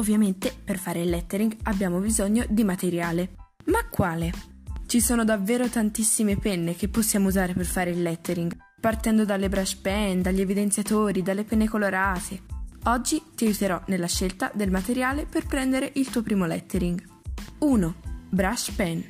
Ovviamente per fare il lettering abbiamo bisogno di materiale. Ma quale? Ci sono davvero tantissime penne che possiamo usare per fare il lettering, partendo dalle brush pen, dagli evidenziatori, dalle penne colorate. Oggi ti aiuterò nella scelta del materiale per prendere il tuo primo lettering. 1. Brush pen.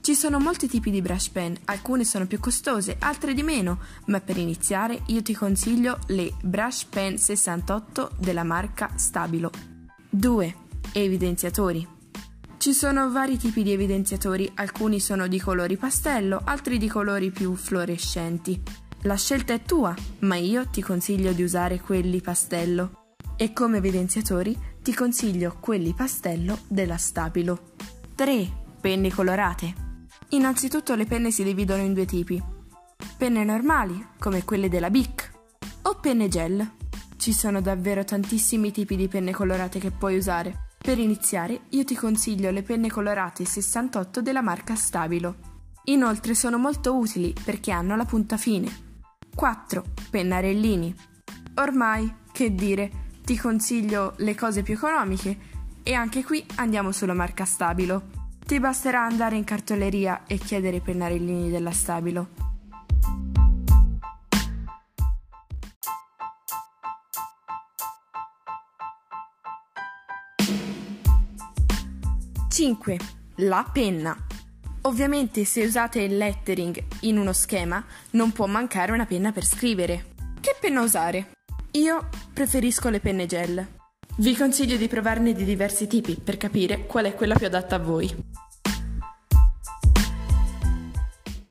Ci sono molti tipi di brush pen, alcune sono più costose, altre di meno, ma per iniziare io ti consiglio le Brush Pen 68 della marca Stabilo. 2. Evidenziatori. Ci sono vari tipi di evidenziatori, alcuni sono di colori pastello, altri di colori più fluorescenti. La scelta è tua, ma io ti consiglio di usare quelli pastello. E come evidenziatori ti consiglio quelli pastello della Stabilo. 3. Penne colorate. Innanzitutto le penne si dividono in due tipi. Penne normali, come quelle della Bic, o penne gel. Ci sono davvero tantissimi tipi di penne colorate che puoi usare. Per iniziare, io ti consiglio le penne colorate 68 della marca Stabilo. Inoltre sono molto utili perché hanno la punta fine. 4. Pennarellini. Ormai, che dire, ti consiglio le cose più economiche e anche qui andiamo sulla marca Stabilo. Ti basterà andare in cartoleria e chiedere i pennarellini della Stabilo. Cinque. La penna. Ovviamente se usate il lettering in uno schema non può mancare una penna per scrivere. Che penna usare? Io preferisco le penne gel. Vi consiglio di provarne di diversi tipi per capire qual è quella più adatta a voi.